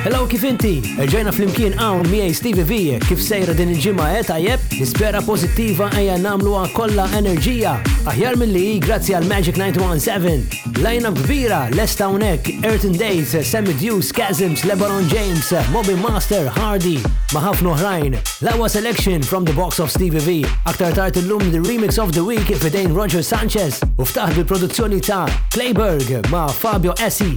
Hello kif inti? Erġajna flimkien hawn miegħi Stevie V kif sejra din il-ġimgħa qed eh, tajjeb, nispera pożittiva ejja nagħmluha kollha enerġija. Aħjar milli grazzi għal Magic 917. Lajna kbira lesta hawnhekk Earthen Days, Sammy Dew, Scasms, LeBaron James, Moby Master, Hardy, ma' ħafna oħrajn. Lawa selection from the box of Stevie V. Aktar tard illum the remix of the week fidejn Roger Sanchez u ftaħ bil-produzzjoni ta' Clayberg ma' Fabio Essi.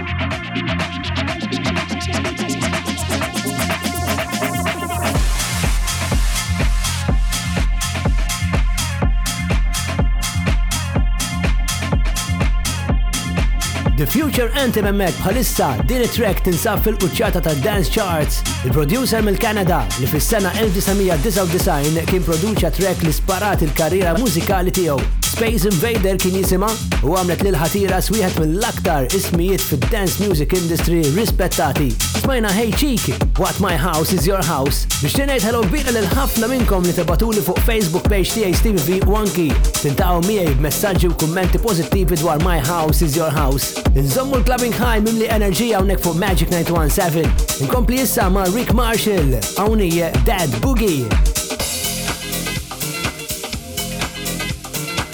The Future Anthem emmek bħalissa din it-track tinsab fil-quċċata ta' Dance Charts. Il-producer mill-Kanada li fis-sena 1999 kien produċa track li sparat il-karriera mużikali tiegħu. Space Invader kien jisimha u għamlet lil ħatira swieħed mill-aktar ismijiet fid-dance music industry rispettati. Smajna Hey Cheek, What My House is Your House, biex tinajt hello kbira lil ħafna minnkom li tabatuli fuq Facebook page tiegħi Steve V u anki tintaqgħu miegħi b'messaġġi u kummenti pożittivi dwar My House is Your House. Inżommu l-clubbing high mimli enerġija hawnhekk fuq Magic 917. Inkompli issa ma' Rick Marshall, hawnija Dad Boogie.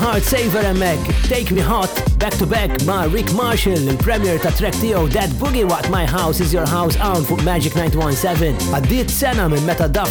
Hard Saver emmek, Take Me Hot, Back to Back ma' Rick Marshall, il-premier ta' track tiegħu That Boogie What My House Is Your House hawn fuq Magic 917. Għaddiet sena minn meta daf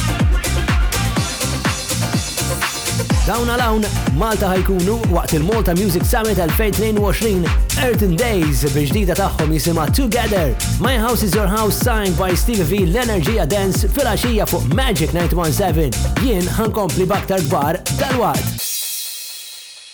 Dawn għal-hawn Malta ħajkunu waqt il-Malta Music Summit 2022 Earthen Days bi ġdida tagħhom jisimha Together. My House is Your House signed by Steve V l-Enerġija Dance fil-għaxija fuq Magic 917. Jien ħankompli baktar kbar dal-waqt.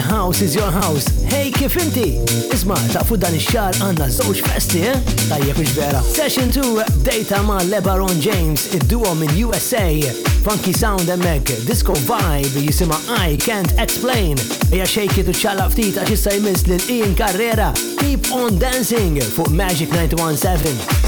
House is your house. Hey, kif inti? Isma, tafu dan ix-xar għanna żewġ festi, eh? Tajjeb ix vera. Session 2 data ma' LeBaron James, id-duo minn USA. Funky sound emmek, disco vibe jisima I Can't Explain. Eja xejki tu ċalla ftit għax issa jmiss lil Ian Carrera. Keep on dancing fuq Magic 917.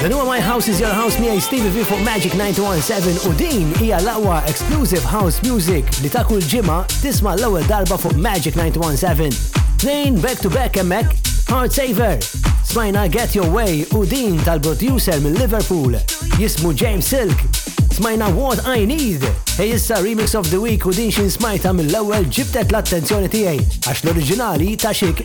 Dan huwa My House is Your House miegħi Stevie V fuq Magic 917 u din hija l-aqwa exclusive house music li ta' kull ġimgħa tisma' l-ewwel darba fuq Magic 917. Tnejn back to back hemmhekk Heart Saver. Smajna Get Your Way u din tal-producer minn Liverpool jismu James Silk. Smajna What I Need. Hej issa remix of the week u din xin smajta mill-ewwel ġibtet l-attenzjoni tiegħi għax l-oriġinali ta' xik